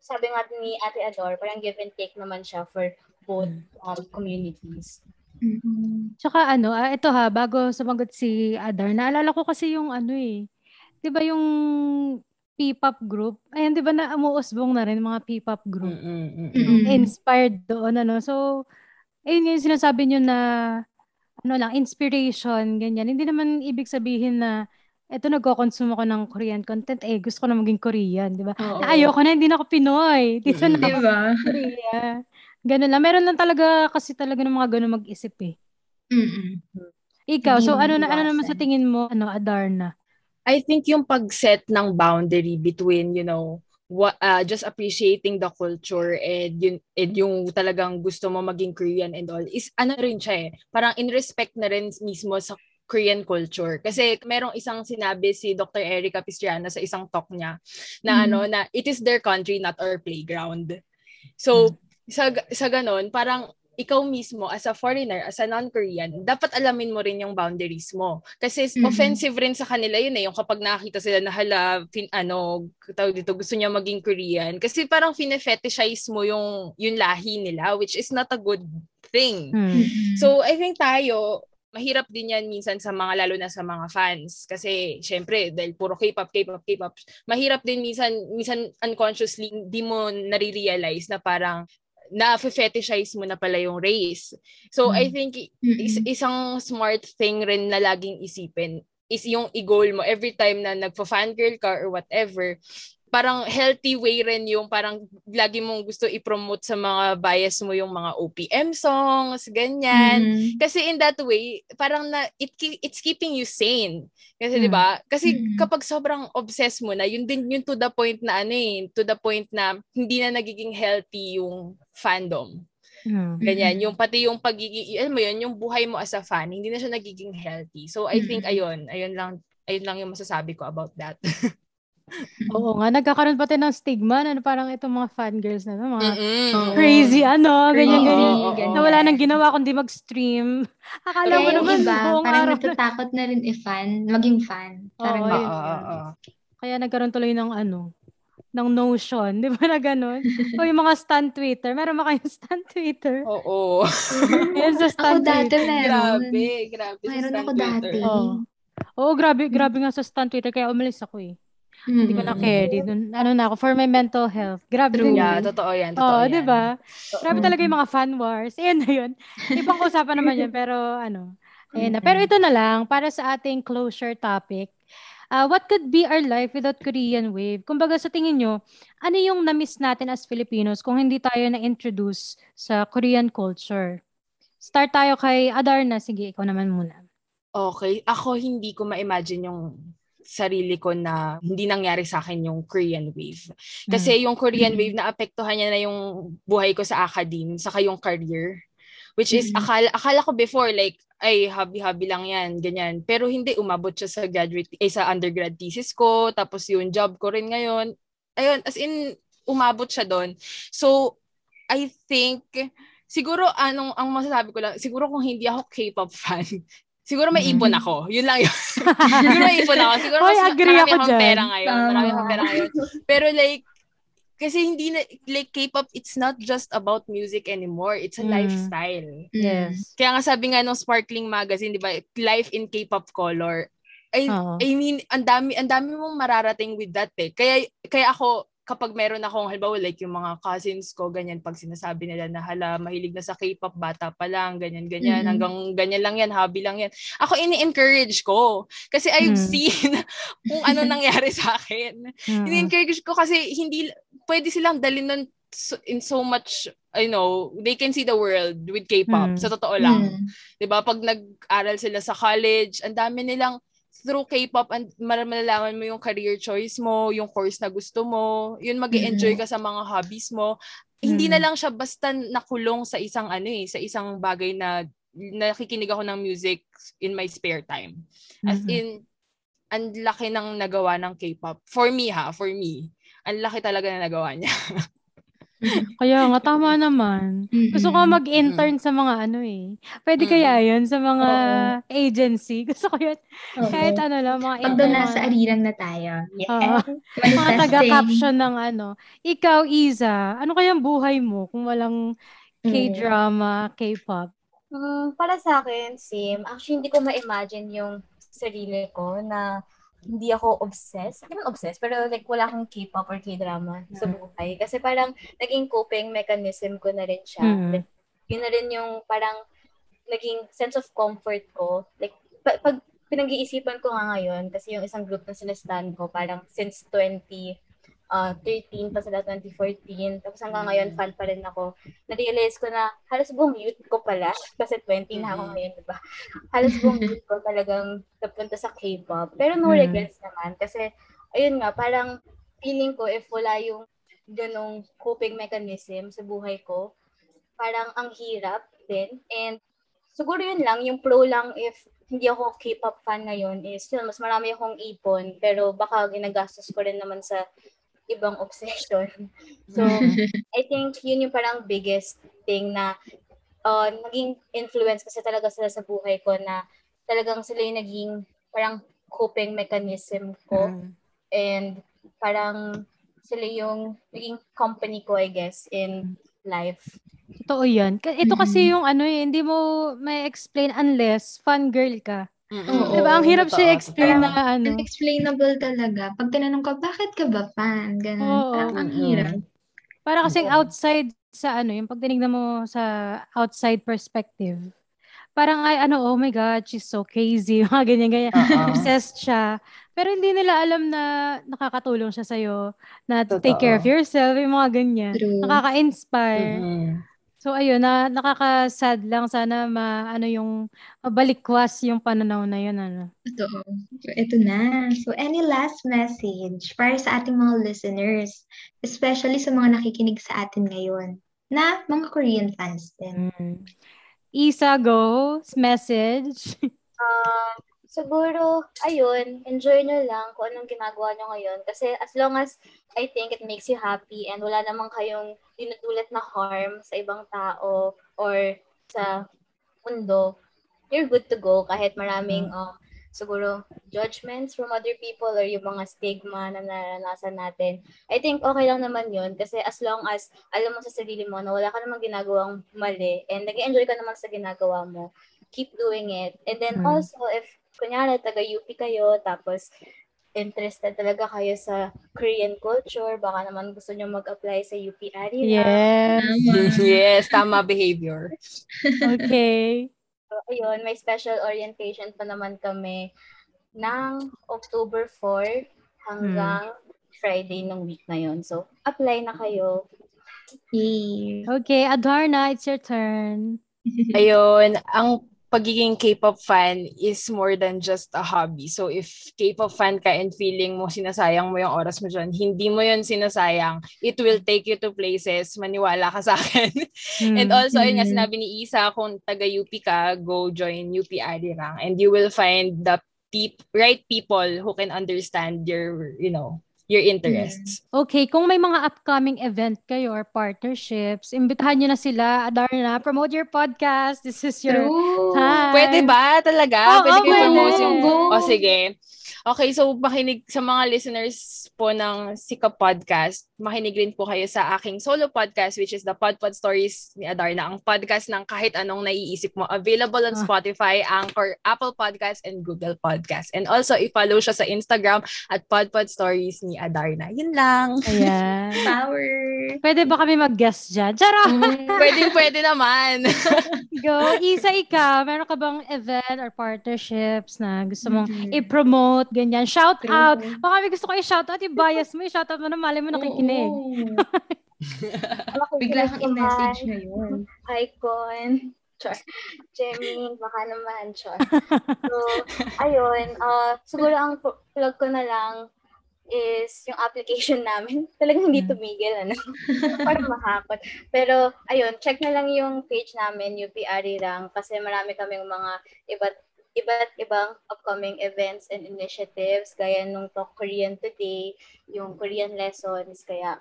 sabi nga ni Ate Ador, parang give and take naman siya for both um, communities. Mm-mm. Tsaka ano, ah, ito ha, bago sumagot si Adar, naalala ko kasi yung ano eh, 'di ba yung P-pop group? Ayun, 'di ba na umuusbong na rin mga P-pop group. Mm-mm. Mm-mm. Inspired doon ano. So, ayun yung sinasabi niyo na ano lang, inspiration, ganyan. Hindi naman ibig sabihin na eto nagko-consume ako ng Korean content, eh gusto ko na maging Korean, 'di ba? Na ayoko na, hindi na ako Pinoy. Dito na Mm-mm. ako Diba? Korea. Ganun lang. Meron lang talaga kasi talaga ng mga ganun mag-isip eh. Mm-mm. Ikaw, Hindi so ano na ano naman sa tingin mo, ano, Adarna? I think yung pag-set ng boundary between, you know, what, uh, just appreciating the culture and yun, and yung talagang gusto mo maging Korean and all, is ano rin siya eh. Parang in respect na rin mismo sa Korean culture. Kasi merong isang sinabi si Dr. Erica Pistriana sa isang talk niya na Mhm. ano, na it is their country, not our playground. So, sa, sa ganon, parang ikaw mismo as a foreigner, as a non-Korean, dapat alamin mo rin yung boundaries mo. Kasi Mhm. offensive rin sa kanila yun eh, yung kapag nakita sila na hala, fin, ano, tawag dito, gusto niya maging Korean. Kasi parang fine-fetishize mo yung, yung lahi nila, which is not a good thing. Hmm. Mm-mm. So, I think tayo, mahirap din yan minsan sa mga, lalo na sa mga fans. Kasi, syempre, dahil puro K-pop, K-pop, K-pop, mahirap din minsan, minsan unconsciously, di mo nare-realize na parang, na-fetishize mo na pala yung race. So, I think, is, isang smart thing rin na laging isipin is yung i-goal mo every time na nagpa-fangirl ka or whatever, parang healthy way rin yung parang lagi mong gusto i-promote sa mga bias mo yung mga OPM songs, ganyan. Mm. Kasi in that way, parang na it it's keeping you sane. Kasi Mm. 'di ba? Kasi Mm. kapag sobrang obsessed mo na, yun din yun to the point na ano eh, to the point na hindi na nagiging healthy yung fandom. Hmm. Ganyan, Mhm. yung pati yung pagiging, alam mo yun, yung buhay mo as a fan, hindi na siya nagiging healthy. So I think Mhm. ayun, ayun lang, ayun lang yung masasabi ko about that. Oo nga, nagkakaroon pati ng stigma na parang itong mga fangirls na to, mga Mm-mm. Crazy ano, ganyan ganyan. Oo, oo, Na wala nang ginawa kundi mag-stream. Akala mo naman iba, buong parang araw. natatakot na rin i-fan, maging fan. Parang Oo, oo, oo. Kaya nagkaroon tuloy ng ano, ng notion, di ba na ganun? o yung mga stan Twitter. Meron ba kayong stan Twitter? Oo. Yan sa Ako stan dati Twitter. meron. grabe, grabe. sa stan ako Twitter. dati. Oo. Oo, grabe, grabe nga sa stan Twitter. Kaya umalis ako eh. Hindi ko na carry. Dun, ano na ako, for my mental health. Grabe True. din Yeah, totoo yan, totoo Oo, yan. di ba? Grabe talaga yung mga fan wars. Ayan na yun. Ibang usapan naman yun, pero ano. Ayan na. Pero ito na lang, para sa ating closure topic. Uh, what could be our life without Korean Wave? Kumbaga sa tingin nyo, ano yung na-miss natin as Filipinos kung hindi tayo na-introduce sa Korean culture? Start tayo kay Adarna. Sige, ikaw naman muna. Okay. Ako, hindi ko ma-imagine yung sarili ko na hindi nangyari sa akin yung Korean wave. Kasi yung Korean Mm. wave, naapektuhan niya na yung buhay ko sa academe, saka yung career. Which is, Mm. akala, akala ko before, like, ay, hobby-hobby lang yan, ganyan. Pero hindi, umabot siya sa graduate, eh, sa undergrad thesis ko, tapos yung job ko rin ngayon. Ayun, as in, umabot siya doon. So, I think, siguro, anong, ang masasabi ko lang, siguro kung hindi ako K-pop fan, siguro may Mhm. ipon ako. Yun lang yun. siguro may ipon ako. Siguro Hoy, mas agree marami ako akong dyan. pera ngayon. Marami akong pera ngayon. Pero like, kasi hindi na, like K-pop, it's not just about music anymore. It's a Mm. lifestyle. Mm. Yes. Kaya nga sabi nga nung Sparkling Magazine, di ba, life in K-pop color. I, Oo. I mean, ang dami, ang dami mong mararating with that eh. Kaya, kaya ako, kapag meron akong, halimbawa, like yung mga cousins ko, ganyan, pag sinasabi nila na, hala, mahilig na sa K-pop, bata pa lang, ganyan, ganyan, Mhm. hanggang ganyan lang yan, hobby lang yan. Ako, ini-encourage ko. Kasi I've Mm. seen kung ano nangyari sa akin. Mm. Ini-encourage ko kasi hindi, pwede silang dalhin nun so- in so much, I know, they can see the world with K-pop. Mm. Sa totoo lang. Mm. 'Di ba Pag nag-aral sila sa college, ang dami nilang through K-pop, and malalaman mo yung career choice mo, yung course na gusto mo, yun mag enjoy ka sa mga hobbies mo. Hindi na Mm. lang siya basta nakulong sa isang ano eh, sa isang bagay na nakikinig ako ng music in my spare time. As Mhm. in, ang laki ng nagawa ng K-pop. For me ha, for me. Ang laki talaga na nagawa niya. Kaya nga, tama naman. Gusto ko mag-intern sa mga ano eh. Pwede kaya yun sa mga Oo. agency. Gusto ko yun. Oo. Kahit ano lang, mga Pag doon intern. nasa arirang na tayo. Yes. Oo. mga taga-caption ng ano. Ikaw, Iza, ano kayang buhay mo kung walang Mm. K-drama, K-pop? Mm, para sa akin, same. Actually, hindi ko ma-imagine yung sarili ko na hindi ako obsessed. Hindi man obsessed, pero like wala akong K-pop or K-drama sa buhay. Kasi parang naging coping mechanism ko na rin siya. Mm. Like, yun na rin yung parang naging sense of comfort ko. Like, pa- pag pinag-iisipan ko nga ngayon, kasi yung isang group na sinastan ko, parang since 20, uh, 13 pa sila 2014. Tapos hanggang ngayon, fan pa rin ako. Na-realize ko na halos buong youth ko pala, kasi 20 na ako Mhm. ngayon, diba? Halos buong youth ko talagang napunta sa K-pop. Pero no Mhm. regrets naman. Kasi, ayun nga, parang feeling ko if wala yung ganong coping mechanism sa buhay ko, parang ang hirap din. And siguro yun lang, yung pro lang if hindi ako K-pop fan ngayon is yun, mas marami akong ipon, pero baka ginagastos ko rin naman sa ibang obsession. So, I think yun yung parang biggest thing na uh, naging influence kasi talaga sila sa buhay ko na talagang sila yung naging parang coping mechanism ko Mm. and parang sila yung naging company ko, I guess, in life. Totoo yan. Ka- Ito kasi Mhm. yung ano eh, hindi mo may explain unless fangirl ka. Oo. Diba? Ang hirap siya Totoo, explain na ano. Unexplainable talaga. Pag tinanong ka, bakit ka ba fan? Ganun. Oo. Parang ang hirap. Para kasing Oo. outside sa ano, yung pag tinignan mo sa outside perspective. Parang ay ano, oh my God, she's so crazy. Mga ganyan-ganyan. Oo. Obsessed siya. Pero hindi nila alam na nakakatulong siya sa'yo. Na to take care of yourself. Yung mga ganyan. True. Nakaka-inspire. Mhm. So ayun, na nakaka-sad lang sana ma ano yung mabalikwas yung pananaw na yun ano. Totoo. So, ito na. So, any last message para sa ating mga listeners, especially sa mga nakikinig sa atin ngayon, na mga Korean fans din. Mm. Isa go, message. Ah, siguro, ayun, enjoy nyo lang kung anong ginagawa nyo ngayon. Kasi as long as I think it makes you happy and wala namang kayong dinudulot na harm sa ibang tao or sa mundo, you're good to go kahit maraming uh, siguro judgments from other people or yung mga stigma na naranasan natin. I think okay lang naman yun kasi as long as alam mo sa sarili mo na wala ka namang ginagawang mali and nag enjoy ka naman sa ginagawa mo, keep doing it. And then Mm. also, if kunyari taga-UP kayo, tapos interested talaga kayo sa Korean culture, baka naman gusto nyo mag-apply sa UP Arira. Yes. yes, tama behavior. Okay. So, ayun, may special orientation pa naman kami ng October 4 hanggang Friday ng week na yon. So, apply na kayo. Okay, Adarna, it's your turn. Ayun, ang pagiging K-pop fan is more than just a hobby. So if K-pop fan ka and feeling mo sinasayang mo yung oras mo dyan, hindi mo yun sinasayang. It will take you to places. Maniwala ka sa akin. And Mm. also, ayun nga Mm. sinabi ni Isa, kung taga-UP ka, go join UP Arirang and you will find the peop- right people who can understand your, you know, your interests. Okay, kung may mga upcoming event kayo or partnerships, imbitahan nyo na sila. Adarna, promote your podcast. This is your True. time. Pwede ba talaga? Oo, pwede kayo pwede. promote yung... O sige. Okay, so makinig sa mga listeners po ng Sika Podcast, makinig rin po kayo sa aking solo podcast which is the Podpod Stories ni Adarna, ang podcast ng kahit anong naiisip mo. Available on Ah. Spotify, Anchor, Apple Podcast, and Google Podcast. And also, i-follow siya sa Instagram at Podpod Stories ni Adarna. Yun lang. Ayan. Power. Pwede ba kami mag-guest dyan? Charot! pwede, pwede naman. Go. Isa, ikaw, meron ka bang event or partnerships na gusto mong Mhm. i-promote, ganyan? Shout True. out. Baka may gusto ko i-shout out, i-bias mo, i-shout out mo na mali mo nakikinig. Bigla kang i-message ngayon. Icon. Char. Jemmy, baka naman. Char. So, ayun. Uh, siguro ang plug ko na lang is yung application namin. Talagang hindi Mm. tumigil, ano? Parang mahakot. Pero, ayun, check na lang yung page namin, UP Arirang, kasi marami kaming mga iba't iba't ibang upcoming events and initiatives, gaya nung Talk Korean Today, yung Korean lessons, kaya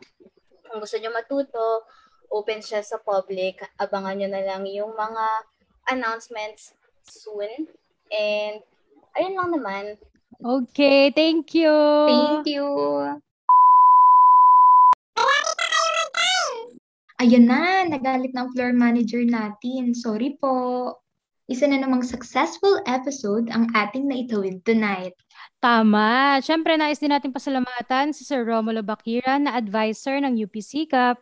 Kung gusto nyo matuto, open siya sa public. Abangan nyo na lang yung mga announcements soon. And, ayun lang naman. Okay, thank you. Thank you. Ayan na, nagalit na ang floor manager natin. Sorry po. Isa na namang successful episode ang ating naitawid tonight. Tama. Siyempre, nais din natin pasalamatan si Sir Romulo Bakiran na advisor ng UPC Cup.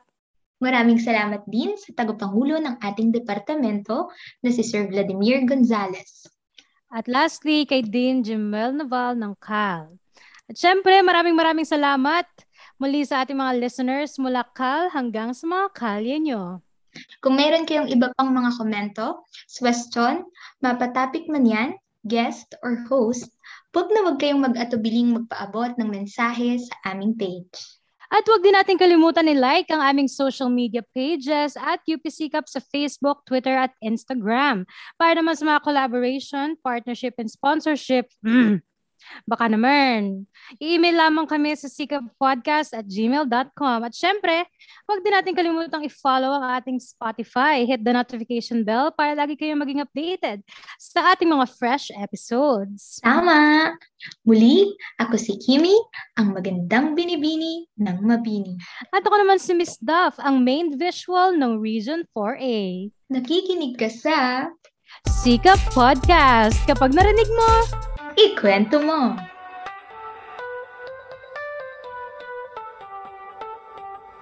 Maraming salamat din sa tagapangulo ng ating departamento na si Sir Vladimir Gonzales. At lastly, kay Dean Jimel Naval ng CAL. At syempre, maraming maraming salamat muli sa ating mga listeners mula CAL hanggang sa mga kalye nyo. Kung mayroon kayong iba pang mga komento, question, mapatapik man yan, guest or host, huwag na huwag kayong mag-atubiling magpaabot ng mensahe sa aming page. At huwag din natin kalimutan i-like ang aming social media pages at UPC Cup sa Facebook, Twitter at Instagram. Para naman sa mga collaboration, partnership, and sponsorship, mm, baka naman. I-email lamang kami sa sikapodcast at gmail.com. At syempre, huwag din natin kalimutang i-follow ang ating Spotify. Hit the notification bell para lagi kayong maging updated sa ating mga fresh episodes. Tama! Muli, ako si Kimi, ang magandang binibini ng mabini. At ako naman si Miss Duff, ang main visual ng Region 4A. Nakikinig ka sa Sikap Podcast. Kapag narinig mo, Ikwento Mo!